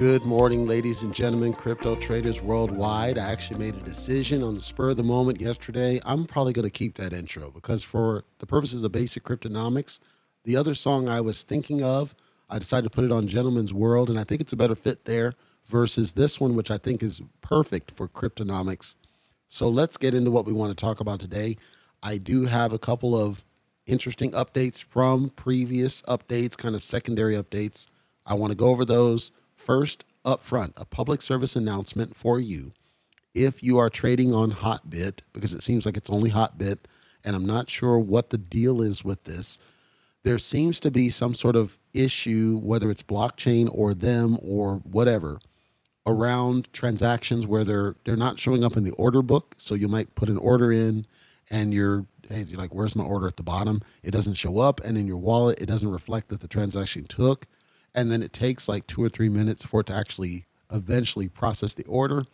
Good morning, ladies and gentlemen, crypto traders worldwide. I actually made a decision on the spur of the moment yesterday. I'm probably going to keep that intro because, for the purposes of basic cryptonomics, the other song I was thinking of, I decided to put it on Gentleman's World, and I think it's a better fit there versus this one, which I think is perfect for cryptonomics. So let's get into what we want to talk about today. I do have a couple of interesting updates from previous updates, kind of secondary updates. I want to go over those First, up front, a public service announcement for you. If you are trading on Hotbit, because it seems like it's only Hotbit, and I'm not sure what the deal is with this, there seems to be some sort of issue, whether it's blockchain or them or whatever, around transactions where they're they're not showing up in the order book. So you might put an order in, and you're hey, you're like, "Where's my order?" At the bottom, it doesn't show up, and in your wallet, it doesn't reflect that the transaction took and then it takes like two or three minutes for it to actually eventually process the order.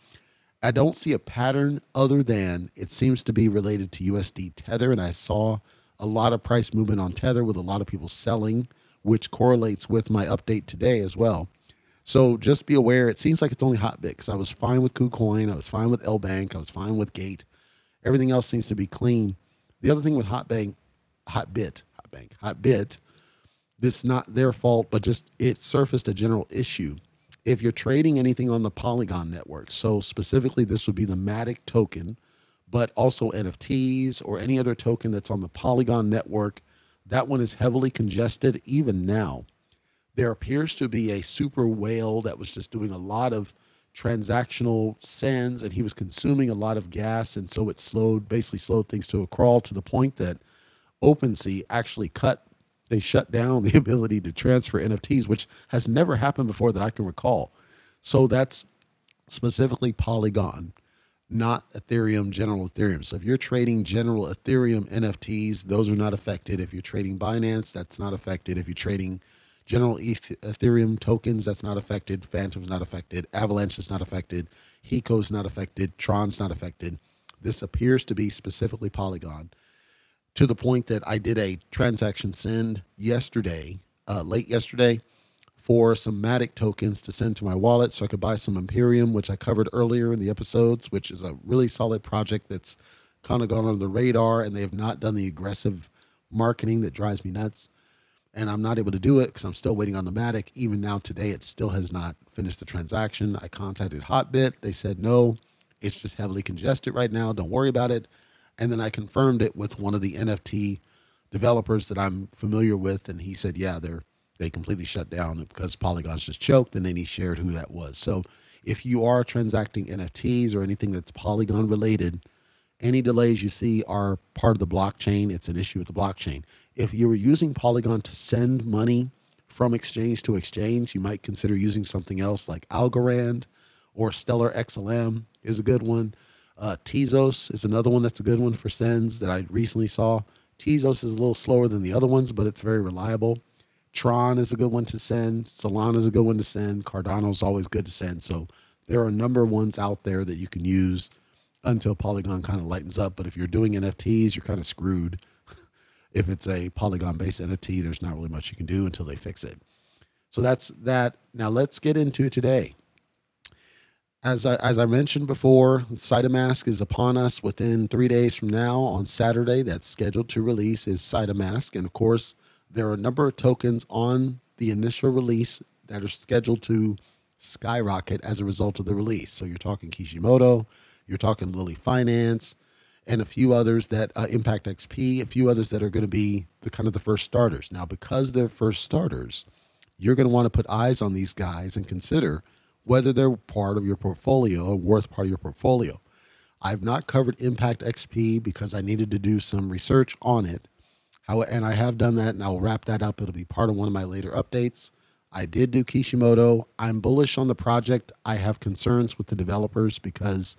I don't see a pattern other than it seems to be related to USD Tether, and I saw a lot of price movement on Tether with a lot of people selling, which correlates with my update today as well. So just be aware. It seems like it's only Hotbit because I was fine with KuCoin, I was fine with LBank, I was fine with Gate. Everything else seems to be clean. The other thing with Hotbank, Hotbit, Hotbank, Hotbit this not their fault, but just it surfaced a general issue. If you're trading anything on the Polygon network, so specifically this would be the Matic token, but also NFTs or any other token that's on the Polygon network, that one is heavily congested even now. There appears to be a super whale that was just doing a lot of transactional sends and he was consuming a lot of gas and so it slowed basically slowed things to a crawl to the point that OpenSea actually cut they shut down the ability to transfer NFTs, which has never happened before that I can recall. So that's specifically Polygon, not Ethereum, general Ethereum. So if you're trading general Ethereum NFTs, those are not affected. If you're trading Binance, that's not affected. If you're trading general Ethereum tokens, that's not affected. Fantom's not affected. Avalanche is not affected. Heco's not affected. Tron's not affected. This appears to be specifically Polygon to the point that I did a transaction send yesterday, uh, late yesterday, for some Matic tokens to send to my wallet so I could buy some Imperium, which I covered earlier in the episodes, which is a really solid project that's kind of gone under the radar and they have not done the aggressive marketing that drives me nuts. And I'm not able to do it because I'm still waiting on the Matic. Even now, today, it still has not finished the transaction. I contacted Hotbit. They said, no, it's just heavily congested right now. Don't worry about it. And then I confirmed it with one of the NFT developers that I'm familiar with, and he said, yeah, they're they completely shut down because Polygon's just choked, and then he shared who that was. So if you are transacting NFTs or anything that's Polygon related, any delays you see are part of the blockchain. It's an issue with the blockchain. If you were using Polygon to send money from exchange to exchange, you might consider using something else like Algorand or Stellar XLM is a good one. Uh, Tezos is another one that's a good one for sends that I recently saw. Tezos is a little slower than the other ones, but it's very reliable. Tron is a good one to send. Solana is a good one to send. Cardano is always good to send. So there are a number of ones out there that you can use until Polygon kind of lightens up. But if you're doing NFTs, you're kind of screwed. if it's a Polygon based NFT, there's not really much you can do until they fix it. So that's that. Now let's get into today as I, as I mentioned before, SaitaMask is upon us within three days from now on Saturday. That's scheduled to release is SaitaMask, and of course, there are a number of tokens on the initial release that are scheduled to skyrocket as a result of the release. So you're talking Kishimoto, you're talking Lily Finance, and a few others that uh, Impact XP, a few others that are going to be the kind of the first starters. Now, because they're first starters, you're going to want to put eyes on these guys and consider whether they're part of your portfolio or worth part of your portfolio. I've not covered Impact XP because I needed to do some research on it. How, and I have done that, and I'll wrap that up. It'll be part of one of my later updates. I did do Kishimoto. I'm bullish on the project. I have concerns with the developers because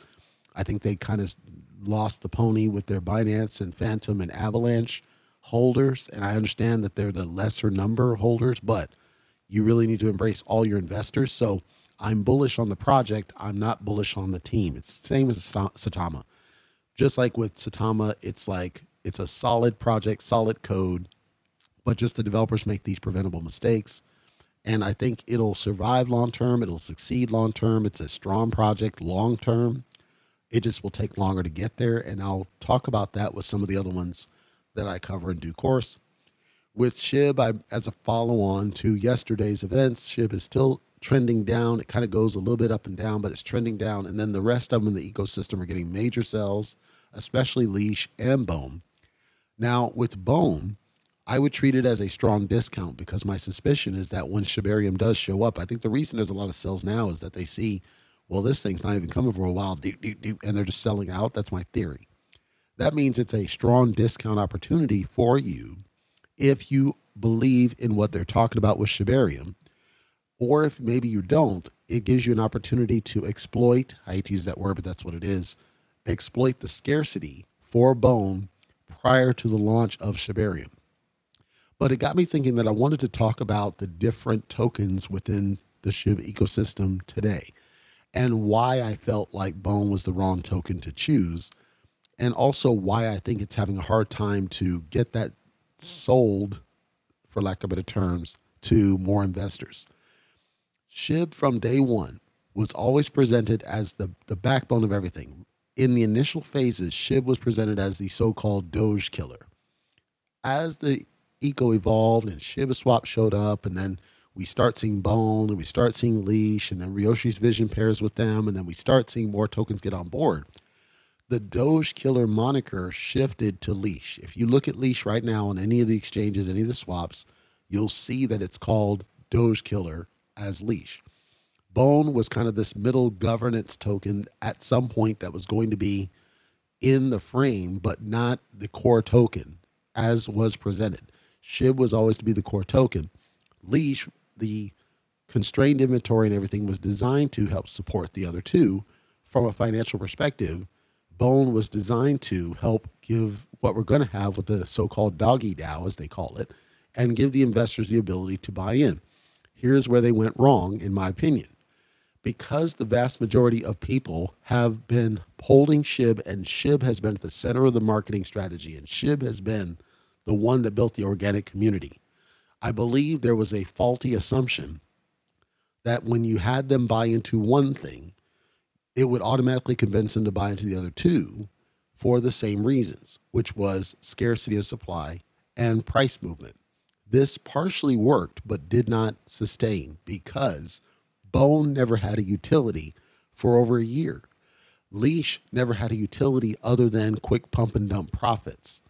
I think they kind of lost the pony with their Binance and Fantom and Avalanche holders. And I understand that they're the lesser number holders, but you really need to embrace all your investors. So I'm bullish on the project. I'm not bullish on the team. It's the same as Saitama. Just like with Saitama, it's like it's a solid project, solid code, but just the developers make these preventable mistakes. And I think it'll survive long term. It'll succeed long term. It's a strong project long term. It just will take longer to get there. And I'll talk about that with some of the other ones that I cover in due course. With SHIB, I, as a follow on to yesterday's events, SHIB is still trending down. It kind of goes a little bit up and down, but it's trending down. And then the rest of them in the ecosystem are getting major sells, especially Leash and Bone. Now, with Bone, I would treat it as a strong discount because my suspicion is that when Shibarium does show up, I think the reason there's a lot of sales now is that they see, well, this thing's not even coming for a while, and they're just selling out. That's my theory. That means it's a strong discount opportunity for you if you believe in what they're talking about with Shibarium or if maybe you don't, it gives you an opportunity to exploit, I hate to use that word, but that's what it is, exploit the scarcity for bone prior to the launch of Shibarium. But it got me thinking that I wanted to talk about the different tokens within the SHIB ecosystem today and why I felt like Bone was the wrong token to choose, and also why I think it's having a hard time to get that sold, for lack of better terms, to more investors. SHIB from day one was always presented as the, the backbone of everything. In the initial phases, SHIB was presented as the so called Doge killer. As the eco evolved and Shiba Swap showed up, and then we start seeing Bone and we start seeing Leash, and then Ryoshi's Vision pairs with them, and then we start seeing more tokens get on board. The Doge killer moniker shifted to Leash. If you look at Leash right now on any of the exchanges, any of the swaps, you'll see that it's called Doge killer as leash. Bone was kind of this middle governance token at some point that was going to be in the frame, but not the core token as was presented. SHIB was always to be the core token. Leash, the constrained inventory and everything was designed to help support the other two from a financial perspective. Bone was designed to help give what we're going to have with the so called doggy DAO, as they call it, and give the investors the ability to buy in. Here's where they went wrong, in my opinion. Because the vast majority of people have been holding SHIB, and SHIB has been at the center of the marketing strategy, and SHIB has been the one that built the organic community. I believe there was a faulty assumption that when you had them buy into one thing, it would automatically convince them to buy into the other two for the same reasons, which was scarcity of supply and price movement. This partially worked, but did not sustain because Bone never had a utility for over a year. Leash never had a utility other than quick pump and dump profits.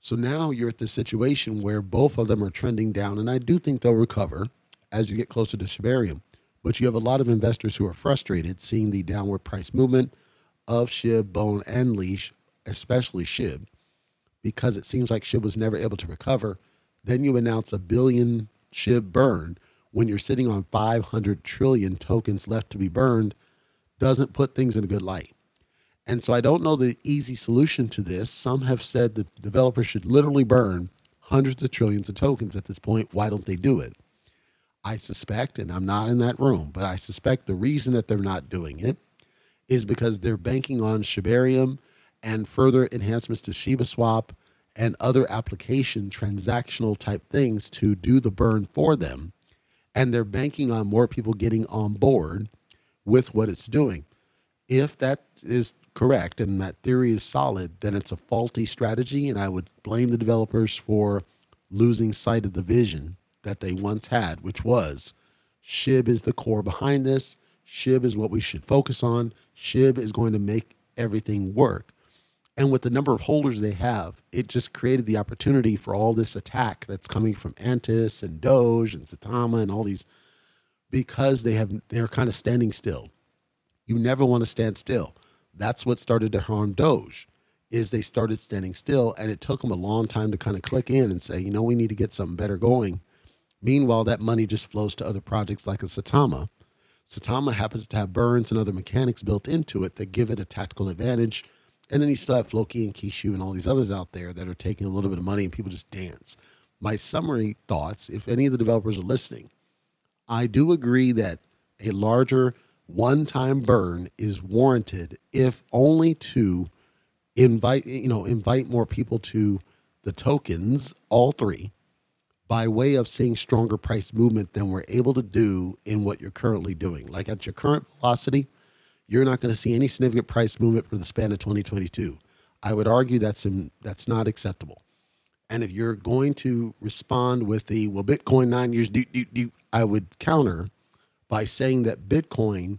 So now you're at this situation where both of them are trending down, and I do think they'll recover as you get closer to Shibarium. But you have a lot of investors who are frustrated seeing the downward price movement of SHIB, Bone, and Leash, especially SHIB, because it seems like SHIB was never able to recover then you announce a billion SHIB burn when you're sitting on 500 trillion tokens left to be burned doesn't put things in a good light. And so I don't know the easy solution to this. Some have said that developers should literally burn hundreds of trillions of tokens at this point. Why don't they do it? I suspect, and I'm not in that room, but I suspect the reason that they're not doing it is because they're banking on Shibarium and further enhancements to Shiba Swap and other application transactional type things to do the burn for them. And they're banking on more people getting on board with what it's doing. If that is correct and that theory is solid, then it's a faulty strategy. And I would blame the developers for losing sight of the vision that they once had, which was SHIB is the core behind this. SHIB is what we should focus on. SHIB is going to make everything work. And with the number of holders they have, it just created the opportunity for all this attack that's coming from Antis and Doge and Saitama and all these because they have they're kind of standing still. You never want to stand still. That's what started to harm Doge is they started standing still and it took them a long time to kind of click in and say, you know, we need to get something better going. Meanwhile, that money just flows to other projects like a Saitama. Saitama happens to have burns and other mechanics built into it that give it a tactical advantage and then you still have Floki and Kishu and all these others out there that are taking a little bit of money and people just dance. My summary thoughts, if any of the developers are listening, I do agree that a larger one time burn is warranted if only to invite you know invite more people to the tokens all three by way of seeing stronger price movement than we're able to do in what you're currently doing. Like at your current velocity, you're not going to see any significant price movement for the span of 2022. I would argue that's in, that's not acceptable. And if you're going to respond with the well, Bitcoin nine years, do, do, do, I would counter by saying that Bitcoin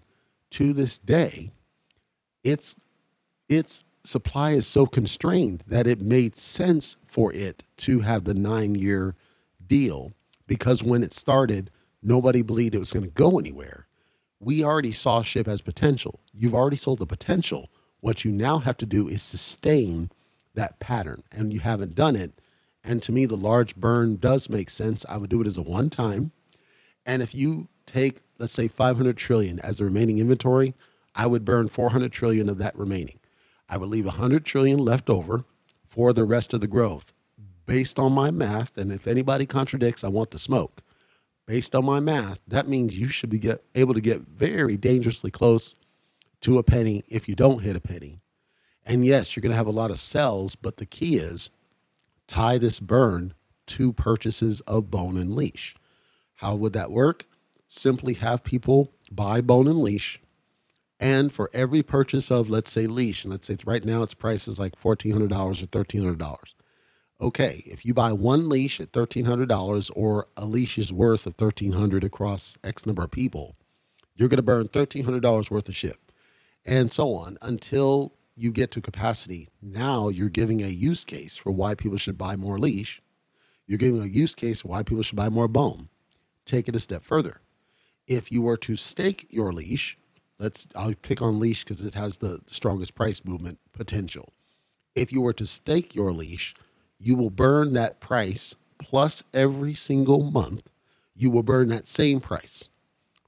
to this day, its its supply is so constrained that it made sense for it to have the nine year deal because when it started, nobody believed it was going to go anywhere. We already saw Ship as potential. You've already sold the potential. What you now have to do is sustain that pattern, and you haven't done it. And to me, the large burn does make sense. I would do it as a one time. And if you take, let's say, 500 trillion as the remaining inventory, I would burn 400 trillion of that remaining. I would leave 100 trillion left over for the rest of the growth based on my math, and if anybody contradicts, I want the smoke. Based on my math, that means you should be get, able to get very dangerously close to a penny if you don't hit a penny. And yes, you're going to have a lot of sells, but the key is tie this burn to purchases of bone and leash. How would that work? Simply have people buy bone and leash. And for every purchase of, let's say, leash, and let's say right now its price is like $1,400 or $1,300 okay, if you buy one leash at $1,300 or a leash is worth of $1,300 across X number of people, you're going to burn $1,300 worth of SHIB and so on until you get to capacity. Now you're giving a use case for why people should buy more leash. You're giving a use case for why people should buy more bone. Take it a step further. If you were to stake your leash, let's I'll pick on leash because it has the strongest price movement potential. If you were to stake your leash, you will burn that price plus every single month, you will burn that same price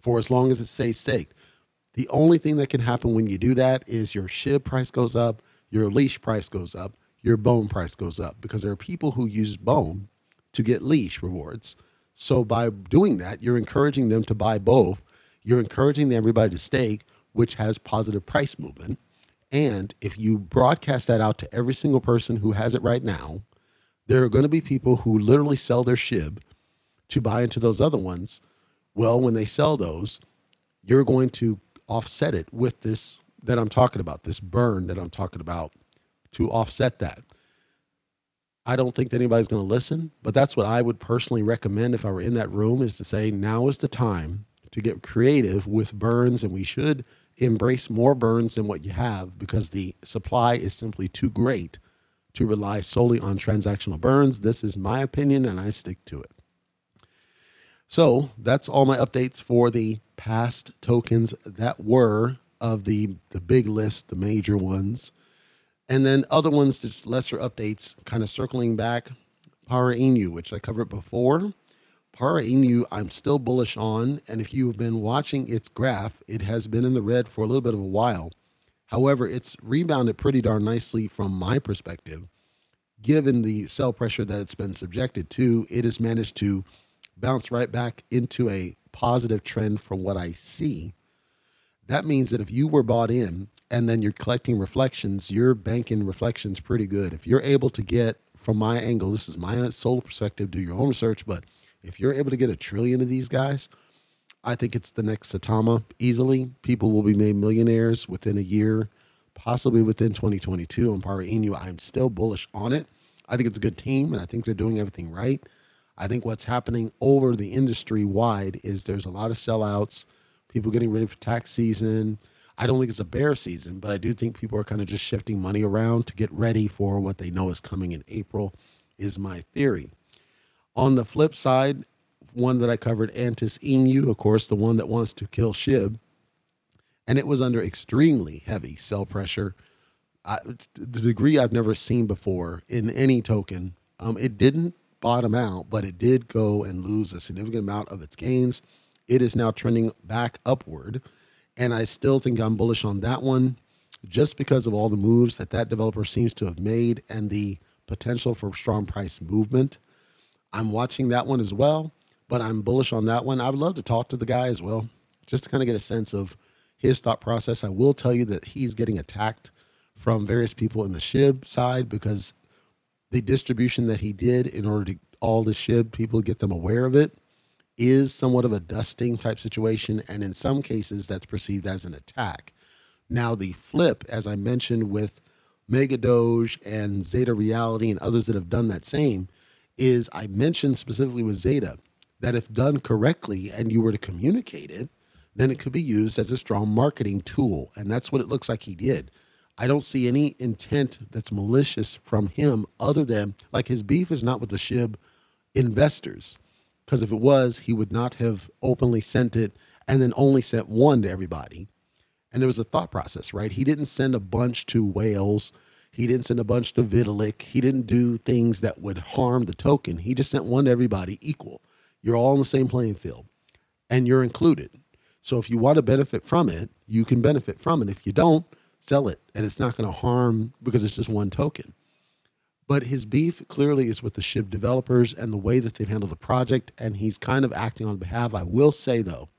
for as long as it stays staked. The only thing that can happen when you do that is your SHIB price goes up, your leash price goes up, your bone price goes up because there are people who use bone to get leash rewards. So by doing that, you're encouraging them to buy both. You're encouraging everybody to stake, which has positive price movement. And if you broadcast that out to every single person who has it right now, there are going to be people who literally sell their SHIB to buy into those other ones. Well, when they sell those, you're going to offset it with this that I'm talking about, this burn that I'm talking about to offset that. I don't think that anybody's going to listen, but that's what I would personally recommend if I were in that room is to say now is the time to get creative with burns and we should embrace more burns than what you have because the supply is simply too great to rely solely on transactional burns. This is my opinion, and I stick to it. So that's all my updates for the past tokens that were of the the big list, the major ones, and then other ones, just lesser updates, kind of circling back. Para Inu, which I covered before. Para Inu, I'm still bullish on, and if you've been watching its graph, it has been in the red for a little bit of a while. However, it's rebounded pretty darn nicely from my perspective. Given the sell pressure that it's been subjected to, it has managed to bounce right back into a positive trend from what I see. That means that if you were bought in and then you're collecting reflections, you're banking reflections pretty good. If you're able to get, from my angle, this is my sole perspective, do your own research, but if you're able to get a trillion of these guys, I think it's the next Saitama easily. People will be made millionaires within a year, possibly within 2022. On Para Inu, I'm still bullish on it. I think it's a good team, and I think they're doing everything right. I think what's happening over the industry wide is there's a lot of sellouts, people getting ready for tax season. I don't think it's a bear season, but I do think people are kind of just shifting money around to get ready for what they know is coming in April, is my theory. On the flip side, one that I covered, Antis Inu, of course, the one that wants to kill Shib. And it was under extremely heavy sell pressure. I, the degree I've never seen before in any token. Um, it didn't bottom out, but it did go and lose a significant amount of its gains. It is now trending back upward. And I still think I'm bullish on that one just because of all the moves that that developer seems to have made and the potential for strong price movement. I'm watching that one as well but I'm bullish on that one. I would love to talk to the guy as well, just to kind of get a sense of his thought process. I will tell you that he's getting attacked from various people in the SHIB side because the distribution that he did in order to all the SHIB people, get them aware of it, is somewhat of a dusting type situation. And in some cases, that's perceived as an attack. Now, the flip, as I mentioned with Mega Doge and Zeta Reality and others that have done that same, is I mentioned specifically with Zeta that if done correctly and you were to communicate it, then it could be used as a strong marketing tool. And that's what it looks like he did. I don't see any intent that's malicious from him other than like his beef is not with the SHIB investors. Because if it was, he would not have openly sent it and then only sent one to everybody. And there was a thought process, right? He didn't send a bunch to whales. He didn't send a bunch to Vitalik. He didn't do things that would harm the token. He just sent one to everybody equal. You're all on the same playing field and you're included. So if you want to benefit from it, you can benefit from it. If you don't, sell it and it's not going to harm because it's just one token. But his beef clearly is with the SHIB developers and the way that they've handled the project. And he's kind of acting on behalf. I will say, though,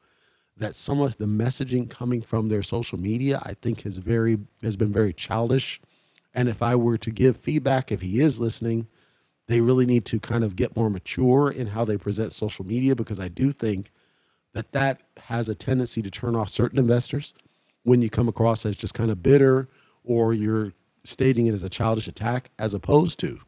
that some of the messaging coming from their social media, I think, has very has been very childish. And if I were to give feedback, if he is listening, they really need to kind of get more mature in how they present social media because I do think that that has a tendency to turn off certain investors when you come across as just kind of bitter or you're stating it as a childish attack as opposed to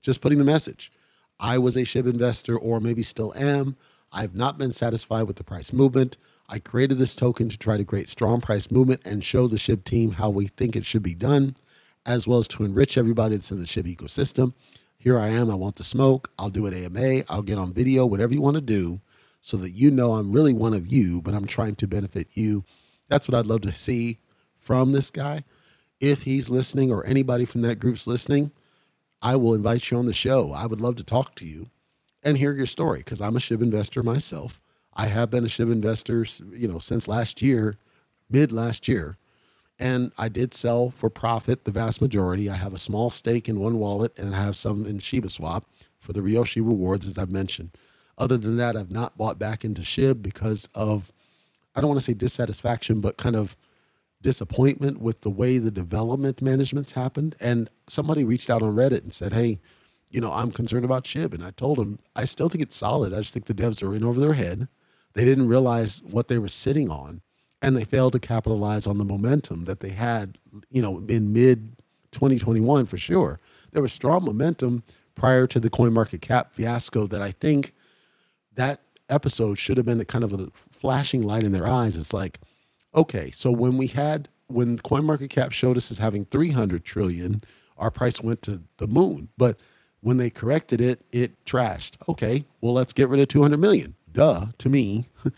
just putting the message. I was a SHIB investor or maybe still am. I've not been satisfied with the price movement. I created this token to try to create strong price movement and show the SHIB team how we think it should be done, as well as to enrich everybody that's in the SHIB ecosystem. Here I am. I want to smoke. I'll do an AMA. I'll get on video, whatever you want to do, so that you know I'm really one of you, but I'm trying to benefit you that's what I'd love to see from this guy. If he's listening or anybody from that group's listening, I will invite you on the show. I would love to talk to you and hear your story because I'm a SHIB investor myself. I have been a SHIB investor, you know, since last year, mid last year. And I did sell for profit the vast majority. I have a small stake in one wallet and I have some in Shiba Swap for the Ryoshi rewards, as I've mentioned. Other than that, I've not bought back into SHIB because of I don't want to say dissatisfaction, but kind of disappointment with the way the development management's happened. And somebody reached out on Reddit and said, Hey, you know, I'm concerned about SHIB. And I told him, I still think it's solid. I just think the devs are in over their head. They didn't realize what they were sitting on, and they failed to capitalize on the momentum that they had, you know, in mid 2021 for sure. There was strong momentum prior to the coin market cap fiasco that I think that episode should have been a kind of a flashing light in their eyes. It's like, okay, so when we had when coin market cap showed us as having 300 trillion, our price went to the moon. But when they corrected it, it trashed. Okay, well, let's get rid of 200 million. Duh, to me.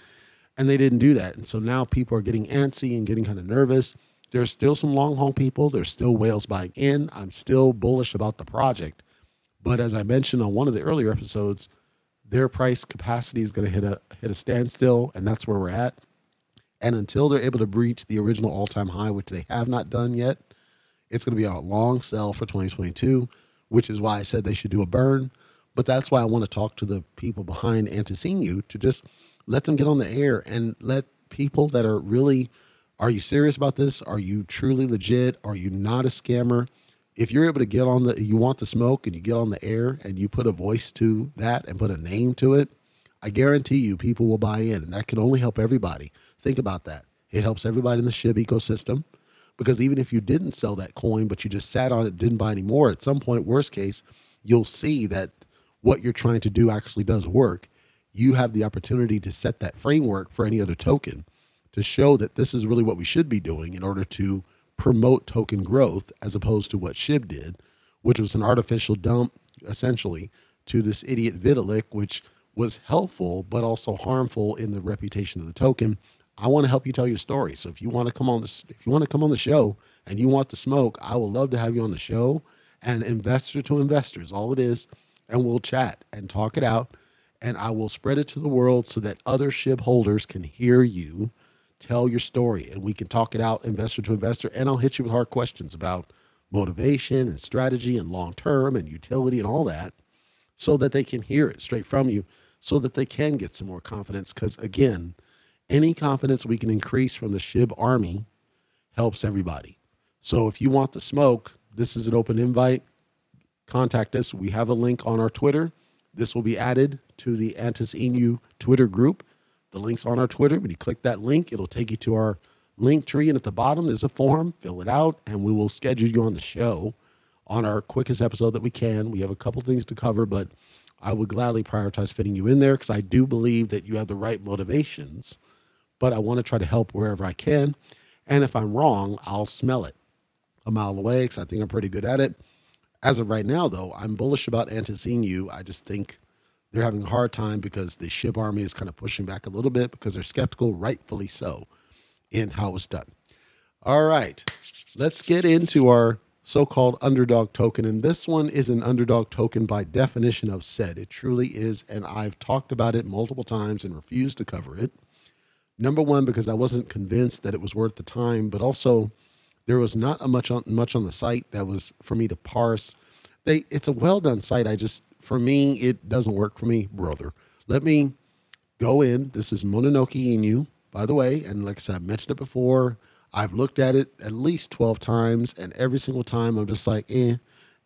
and they didn't do that. And so now people are getting antsy and getting kind of nervous. There's still some long haul people. There's still whales buying in. I'm still bullish about the project. But as I mentioned on one of the earlier episodes, their price capacity is going to hit a hit a standstill, and that's where we're at. And until they're able to breach the original all time high, which they have not done yet, it's going to be a long sell for 2022, which is why I said they should do a burn. But that's why I want to talk to the people behind Antis Inu to just let them get on the air and let people that are really are you serious about this? Are you truly legit? Are you not a scammer? if you're able to get on the you want the smoke and you get on the air and you put a voice to that and put a name to it i guarantee you people will buy in and that can only help everybody think about that it helps everybody in the shib ecosystem because even if you didn't sell that coin but you just sat on it didn't buy any more at some point worst case you'll see that what you're trying to do actually does work you have the opportunity to set that framework for any other token to show that this is really what we should be doing in order to promote token growth as opposed to what SHIB did, which was an artificial dump essentially to this idiot Vitalik, which was helpful but also harmful in the reputation of the token. I want to help you tell your story. So if you want to come on this, if you want to come on the show and you want the smoke, I would love to have you on the show and investor to investors, all it is, and we'll chat and talk it out. And I will spread it to the world so that other SHIB holders can hear you tell your story and we can talk it out investor to investor. And I'll hit you with hard questions about motivation and strategy and long term and utility and all that so that they can hear it straight from you so that they can get some more confidence. Because again, any confidence we can increase from the SHIB army helps everybody. So if you want the smoke, this is an open invite. Contact us. We have a link on our Twitter This will be added to the Antis Inu Twitter group. The link's on our Twitter. When you click that link, it'll take you to our link tree. And at the bottom, there's a form. Fill it out, and we will schedule you on the show on our quickest episode that we can. We have a couple things to cover, but I would gladly prioritize fitting you in there because I do believe that you have the right motivations, but I want to try to help wherever I can. And if I'm wrong, I'll smell it a mile away because I think I'm pretty good at it. As of right now, though, I'm bullish about Antis I just think they're having a hard time because the SHIB army is kind of pushing back a little bit because they're skeptical, rightfully so, in how it's done. All right, let's get into our so-called underdog token and this one is an underdog token by definition of said. It truly is and i've talked about it multiple times and refused to cover it. Number one because i wasn't convinced that it was worth the time but also there was not a much on much on the site that was for me to parse they it's a well done site i just for me it doesn't work for me brother let me go in this is mononoke inu by the way and like i said i mentioned it before I've looked at it at least 12 times, and every single time I'm just like, eh,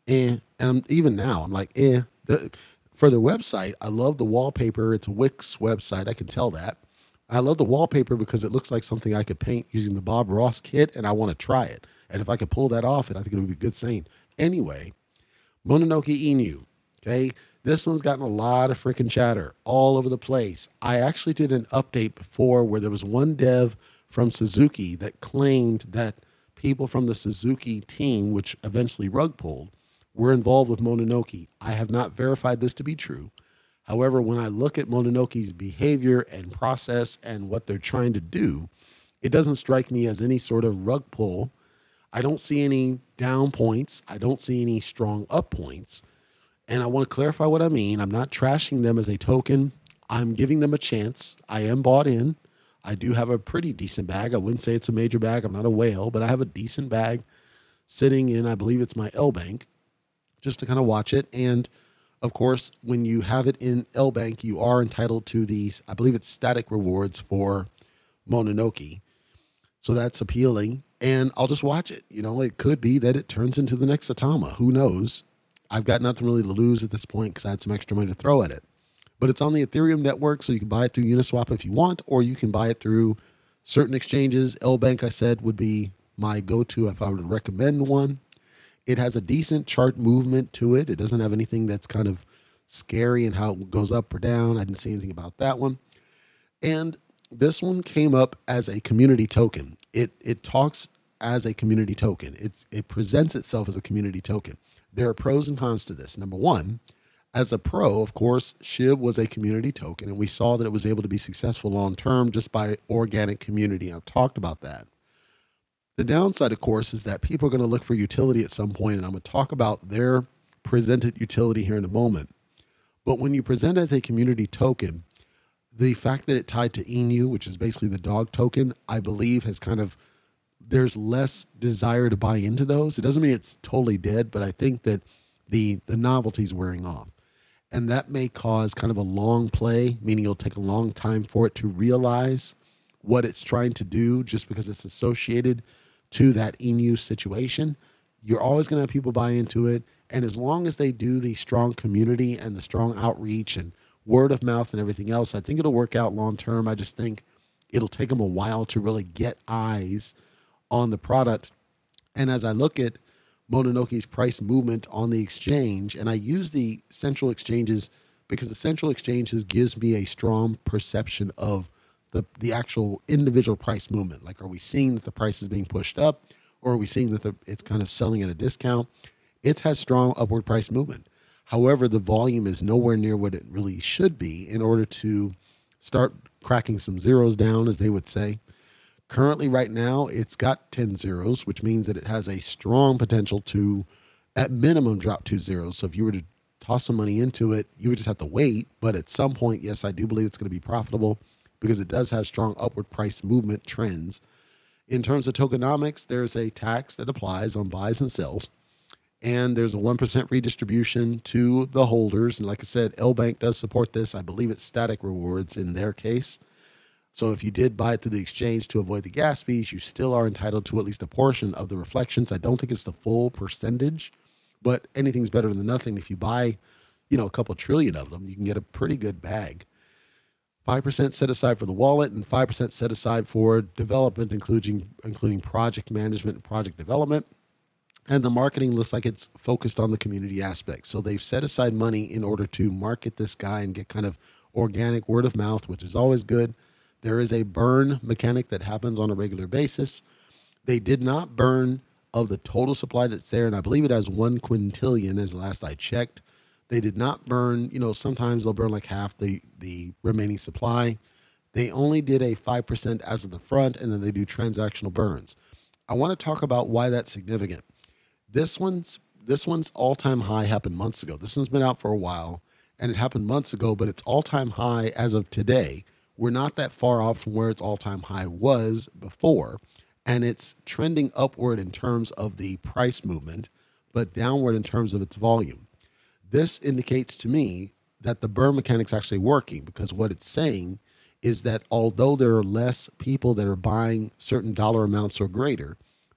eh. And I'm, even now, I'm like, eh. The, for the website, I love the wallpaper. It's a Wix website. I can tell that. I love the wallpaper because it looks like something I could paint using the Bob Ross kit, and I want to try it. And if I could pull that off, I think it would be a good scene. Anyway, Mononoke Inu. Okay. This one's gotten a lot of freaking chatter all over the place. I actually did an update before where there was one dev from Suzuki that claimed that people from the Suzuki team, which eventually rug pulled, were involved with Mononoke. I have not verified this to be true. However, when I look at Mononoke's behavior and process and what they're trying to do, it doesn't strike me as any sort of rug pull. I don't see any down points. I don't see any strong up points. And I want to clarify what I mean. I'm not trashing them as a token. I'm giving them a chance. I am bought in. I do have a pretty decent bag. I wouldn't say it's a major bag. I'm not a whale, but I have a decent bag sitting in, I believe it's my L Bank, just to kind of watch it. And of course, when you have it in L Bank, you are entitled to these, I believe it's static rewards for Mononoke. So that's appealing. And I'll just watch it. You know, it could be that it turns into the next Atama. Who knows? I've got nothing really to lose at this point because I had some extra money to throw at it but it's on the Ethereum network, so you can buy it through Uniswap if you want, or you can buy it through certain exchanges. L Bank, I said, would be my go to if I would recommend one. It has a decent chart movement to it. It doesn't have anything that's kind of scary and how it goes up or down. I didn't see anything about that one. And this one came up as a community token. It it talks as a community token. It's it presents itself as a community token. There are pros and cons to this. Number one, as a pro, of course, SHIB was a community token, and we saw that it was able to be successful long term just by organic community. I've talked about that. The downside, of course, is that people are going to look for utility at some point, and I'm going to talk about their presented utility here in a moment. But when you present as a community token, the fact that it tied to Inu, which is basically the dog token, I believe has kind of there's less desire to buy into those. It doesn't mean it's totally dead, but I think that the the novelty's wearing off and that may cause kind of a long play, meaning it'll take a long time for it to realize what it's trying to do just because it's associated to that Inu situation. You're always going to have people buy into it. And as long as they do the strong community and the strong outreach and word of mouth and everything else, I think it'll work out long term. I just think it'll take them a while to really get eyes on the product. And as I look at Mononoke's price movement on the exchange. And I use the central exchanges because the central exchanges gives me a strong perception of the, the actual individual price movement. Like, are we seeing that the price is being pushed up or are we seeing that the, it's kind of selling at a discount? It has strong upward price movement. However, the volume is nowhere near what it really should be in order to start cracking some zeros down, as they would say. Currently, right now, it's got 10 zeros, which means that it has a strong potential to, at minimum, drop two zeros. So if you were to toss some money into it, you would just have to wait. But at some point, yes, I do believe it's going to be profitable because it does have strong upward price movement trends. In terms of tokenomics, there's a tax that applies on buys and sells, and there's a 1% redistribution to the holders. And like I said, L Bank does support this. I believe it's static rewards in their case. So if you did buy it through the exchange to avoid the gas fees, you still are entitled to at least a portion of the reflections. I don't think it's the full percentage, but anything's better than nothing. If you buy you know, a couple trillion of them, you can get a pretty good bag. 5% set aside for the wallet and 5% set aside for development, including, including project management and project development. And the marketing looks like it's focused on the community aspect. So they've set aside money in order to market this guy and get kind of organic word of mouth, which is always good. There is a burn mechanic that happens on a regular basis. They did not burn of the total supply that's there, and I believe it has one quintillion as last I checked. They did not burn, you know, sometimes they'll burn like half the, the remaining supply. They only did a 5% as of the front, and then they do transactional burns. I want to talk about why that's significant. This one's this one's all-time high happened months ago. This one's been out for a while, and it happened months ago, but it's all-time high as of today. We're not that far off from where its all-time high was before, and it's trending upward in terms of the price movement, but downward in terms of its volume. This indicates to me that the burn mechanic's actually working because what it's saying is that although there are less people that are buying certain dollar amounts or greater,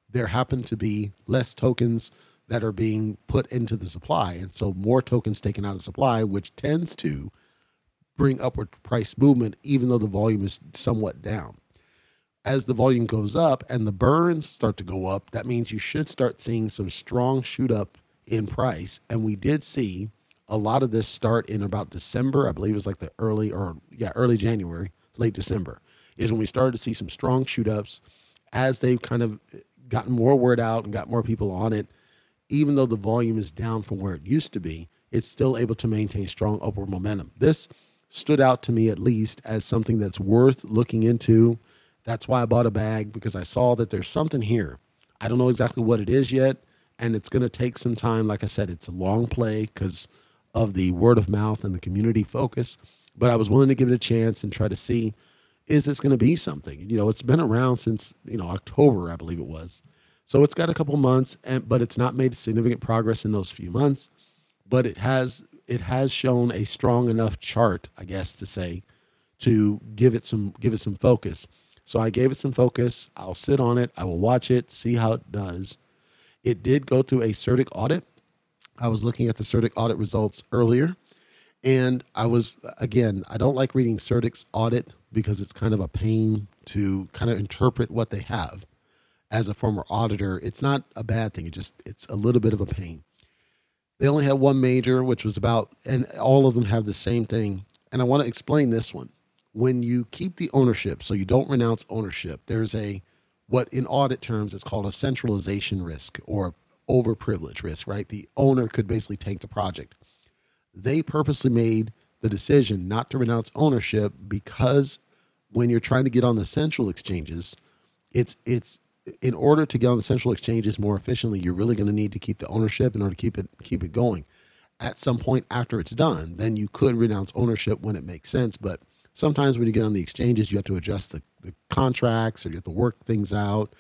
there happen to be less tokens that are being put into the supply. And so more tokens taken out of supply, which tends to bring upward price movement, even though the volume is somewhat down. As the volume goes up and the burns start to go up, that means you should start seeing some strong shoot up in price. And we did see a lot of this start in about December. I believe it was like the early or yeah, early January, late December is when we started to see some strong shoot ups as they've kind of gotten more word out and got more people on it. Even though the volume is down from where it used to be, it's still able to maintain strong upward momentum. This stood out to me at least as something that's worth looking into. That's why I bought a bag because I saw that there's something here. I don't know exactly what it is yet and it's going to take some time. Like I said, it's a long play because of the word of mouth and the community focus. But I was willing to give it a chance and try to see is this going to be something? You know, it's been around since you know October, I believe it was. So it's got a couple months, and but it's not made significant progress in those few months. But it has it has shown a strong enough chart, I guess, to say to give it some give it some focus. So I gave it some focus. I'll sit on it. I will watch it, see how it does, it did go through a CertiK audit. I was looking at the CertiK audit results earlier, and I was, again, I don't like reading CertiK's audit because it's kind of a pain to kind of interpret what they have. As a former auditor, it's not a bad thing. It just, it's a little bit of a pain. They only had one major, which was about, and all of them have the same thing. And I want to explain this one. When you keep the ownership, so you don't renounce ownership, there's a what in audit terms is called a centralization risk or overprivilege risk, right? The owner could basically tank the project. They purposely made the decision not to renounce ownership because when you're trying to get on the central exchanges, it's it's in order to get on the central exchanges more efficiently, you're really going to need to keep the ownership in order to keep it keep it going. At some point after it's done, then you could renounce ownership when it makes sense, but sometimes when you get on the exchanges, you have to adjust the, the contracts or you have to work things out.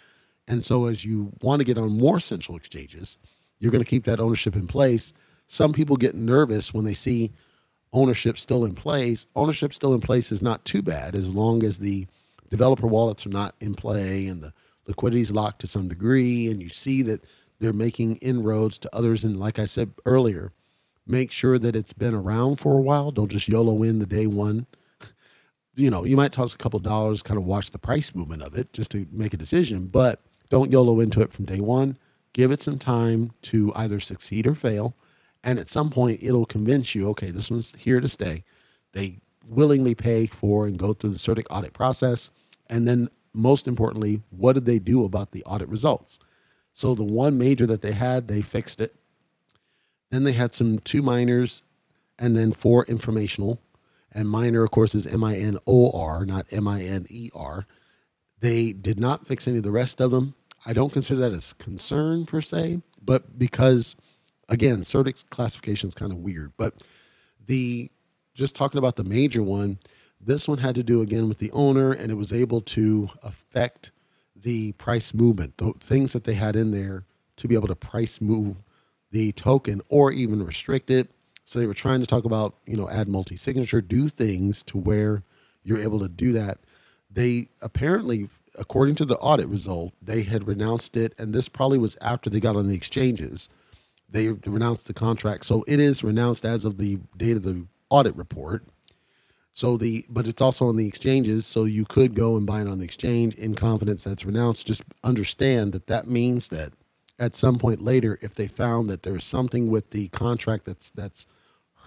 And so, as you want to get on more central exchanges, you're going to keep that ownership in place. Some people get nervous when they see ownership still in place. Ownership still in place is not too bad as long as the developer wallets are not in play and the liquidity is locked to some degree, and you see that they're making inroads to others. And like I said earlier, make sure that it's been around for a while. Don't just YOLO in the day one you know, you might toss a couple dollars, kind of watch the price movement of it just to make a decision, but don't YOLO into it from day one. Give it some time to either succeed or fail. And at some point, it'll convince you, okay, this one's here to stay. They willingly pay for and go through the CertiK audit process. And then, most importantly, what did they do about the audit results? So, the one major that they had, they fixed it. Then they had some two minors and then four informational and minor, of course, is M I N O R, not M I N E R. They did not fix any of the rest of them. I don't consider that as concern per se, but because again, CertiK's classification is kind of weird. But the just talking about the major one, this one had to do again with the owner, and it was able to affect the price movement, the things that they had in there to be able to price move the token or even restrict it so they were trying to talk about, you know, add multi signature, do things to where you're able to do that. They apparently, according to the audit result, they had renounced it. And this probably was after they got on the exchanges. they renounced the contract. So it is renounced as of the date of the audit report. So the but it's also on the exchanges, so you could go and buy it on the exchange in confidence that's renounced. Just understand that that means that at some point later, if they found that there's something with the contract that's that's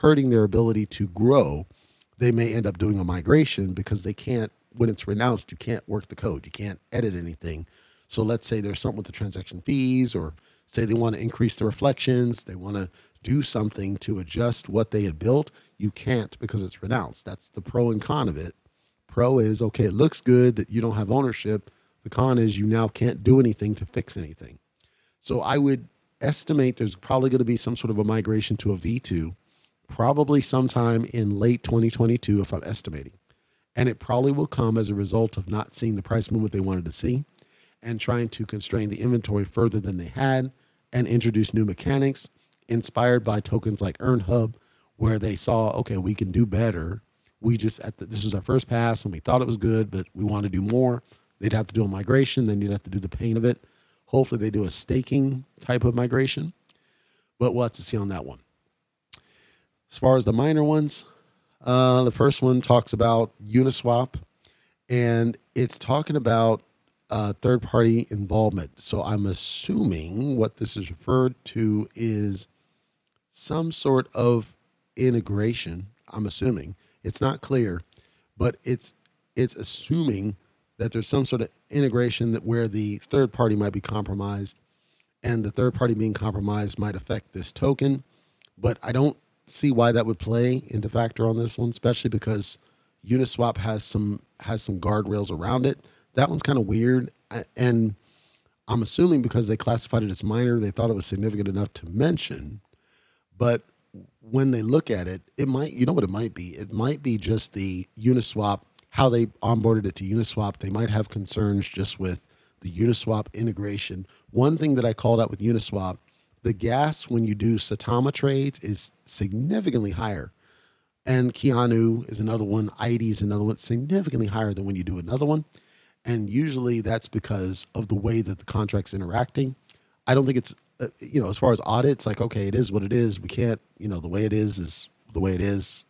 hurting their ability to grow, they may end up doing a migration because they can't when it's renounced, you can't work the code, you can't edit anything. So let's say there's something with the transaction fees, or say they want to increase the reflections, they want to do something to adjust what they had built. You can't because it's renounced. That's the pro and con of it. Pro is okay, it looks good that you don't have ownership. The con is you now can't do anything to fix anything. So I would estimate there's probably going to be some sort of a migration to a V2, probably sometime in late 2022, if I'm estimating. And it probably will come as a result of not seeing the price movement they wanted to see and trying to constrain the inventory further than they had and introduce new mechanics inspired by tokens like EarnHub, where they saw, okay, we can do better. We just, at the, this was our first pass and we thought it was good, but we want to do more. They'd have to do a migration, then you'd have to do the pain of it Hopefully, they do a staking type of migration, but we'll have to see on that one. As far as the minor ones, uh, the first one talks about Uniswap, and it's talking about uh, third party involvement. So I'm assuming what this is referred to is some sort of integration. I'm assuming it's not clear, but it's it's assuming that there's some sort of integration that where the third party might be compromised and the third party being compromised might affect this token but i don't see why that would play into factor on this one especially because uniswap has some has some guardrails around it that one's kind of weird and i'm assuming because they classified it as minor they thought it was significant enough to mention but when they look at it it might you know what it might be it might be just the uniswap how they onboarded it to Uniswap. They might have concerns just with the Uniswap integration. One thing that I called out with Uniswap, the gas when you do Saitama trades is significantly higher. And Keanu is another one. ID is another one, significantly higher than when you do another one. And usually that's because of the way that the contract's interacting. I don't think it's, uh, you know, as far as audits, like, okay, it is what it is. We can't, you know, the way it is is the way it is.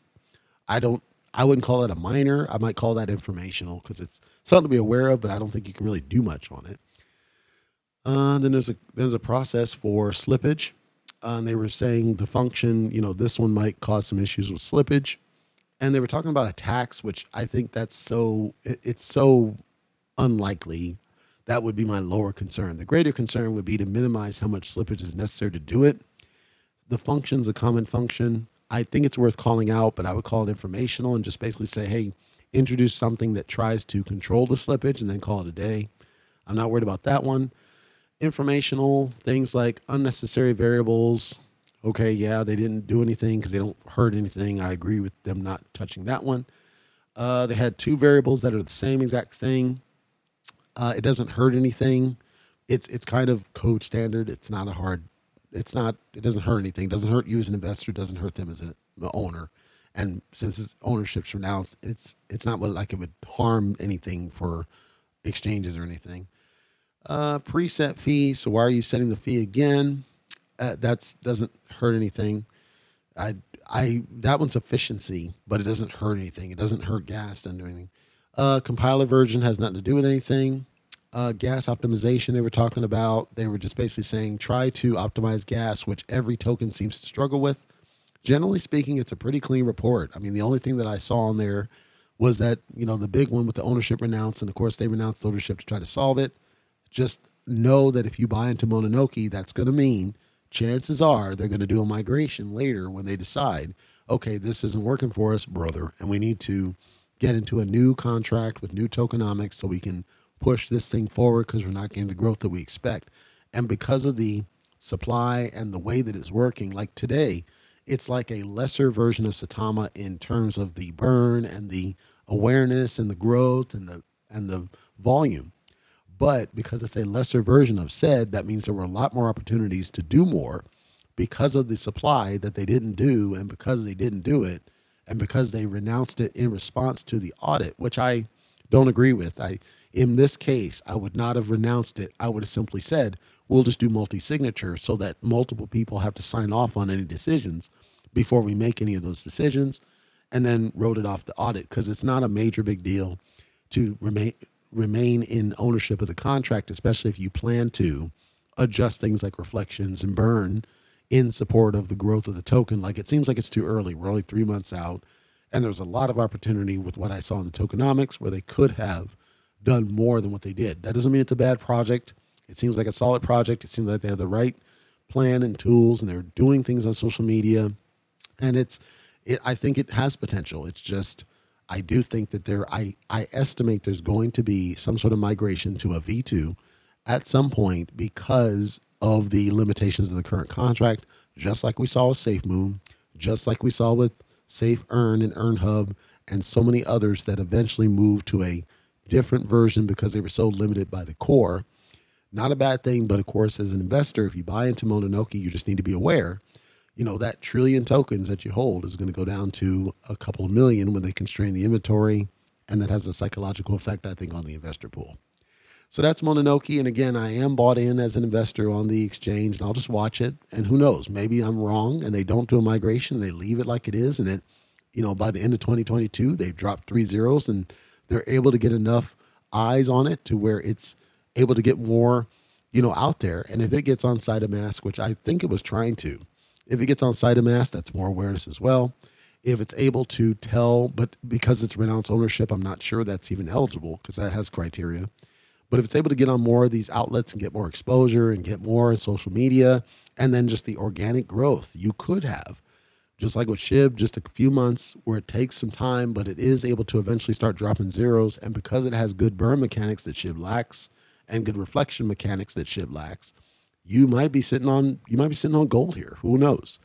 I don't I wouldn't call it a minor. I might call that informational because it's something to be aware of, but I don't think you can really do much on it. Uh, then there's a there's a process for slippage. Uh, and they were saying the function, you know, this one might cause some issues with slippage. And they were talking about a tax, which I think that's so it, it's so unlikely. That would be my lower concern. The greater concern would be to minimize how much slippage is necessary to do it. The function's a common function. I think it's worth calling out, but I would call it informational and just basically say, hey, introduce something that tries to control the slippage and then call it a day. I'm not worried about that one. Informational things like unnecessary variables. Okay, yeah, they didn't do anything because they don't hurt anything. I agree with them not touching that one. Uh, they had two variables that are the same exact thing. Uh, it doesn't hurt anything. It's it's kind of code standard. It's not a hard it's not it doesn't hurt anything. It doesn't hurt you as an investor. It doesn't hurt them as an owner. And since its ownership's renounced, it's it's not like it would harm anything for exchanges or anything. Uh, preset fee. So why are you setting the fee again? Uh, that's doesn't hurt anything. I I that one's efficiency, but it doesn't hurt anything. It doesn't hurt gas. Doesn't do anything. Uh, compiler version has nothing to do with anything uh, gas optimization they were talking about. They were just basically saying try to optimize gas, which every token seems to struggle with. Generally speaking, it's a pretty clean report. I mean, the only thing that I saw on there was that, you know, the big one with the ownership renounced, and of course they renounced ownership to try to solve it. Just know that if you buy into Mononoke, that's going to mean chances are they're going to do a migration later when they decide, okay, this isn't working for us, brother, and we need to get into a new contract with new tokenomics so we can push this thing forward because we're not getting the growth that we expect. And because of the supply and the way that it's working, like today, it's like a lesser version of Saitama in terms of the burn and the awareness and the growth and the and the volume. But because it's a lesser version of said, that means there were a lot more opportunities to do more because of the supply that they didn't do and because they didn't do it and because they renounced it in response to the audit, which I don't agree with. I in this case, I would not have renounced it. I would have simply said, we'll just do multi signature so that multiple people have to sign off on any decisions before we make any of those decisions and then wrote it off the audit because it's not a major big deal to remain remain in ownership of the contract, especially if you plan to adjust things like reflections and burn in support of the growth of the token. Like it seems like it's too early. We're only three months out, and there's a lot of opportunity with what I saw in the tokenomics where they could have done more than what they did. That doesn't mean it's a bad project. It seems like a solid project. It seems like they have the right plan and tools, and they're doing things on social media, and it's. It, I think it has potential. It's just I do think that there, I, I estimate there's going to be some sort of migration to a V2 at some point because of the limitations of the current contract, just like we saw with SafeMoon, just like we saw with Safe Earn and EarnHub, and so many others that eventually moved to a different version because they were so limited by the core. Not a bad thing, but of course, as an investor, if you buy into Mononoke, you just need to be aware you know, that trillion tokens that you hold is going to go down to a couple of million when they constrain the inventory. And that has a psychological effect, I think, on the investor pool. So that's Mononoke. And again, I am bought in as an investor on the exchange and I'll just watch it. And who knows, maybe I'm wrong and they don't do a migration. They leave it like it is. And it, you know, by the end of 2022, they've dropped three zeros and they're able to get enough eyes on it to where it's able to get more, you know, out there. And if it gets on SaitaMask, which I think it was trying to, if it gets on SaitaMask, that's more awareness as well. If it's able to tell, but because it's renounced ownership, I'm not sure that's even eligible because that has criteria. But if it's able to get on more of these outlets and get more exposure and get more in social media, and then just the organic growth you could have, just like with SHIB, just a few months where it takes some time, but it is able to eventually start dropping zeros. And because it has good burn mechanics that SHIB lacks and good reflection mechanics that SHIB lacks, you might be sitting on you might be sitting on gold here. Who knows?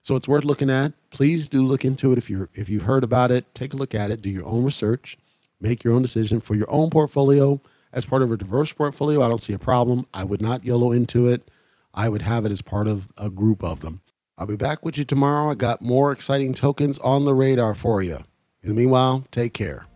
So it's worth looking at. Please do look into it if you're if you heard about it. Take a look at it. Do your own research. Make your own decision for your own portfolio as part of a diverse portfolio. I don't see a problem. I would not yellow into it. I would have it as part of a group of them. I'll be back with you tomorrow. I got more exciting tokens on the radar for you. In the meanwhile, take care.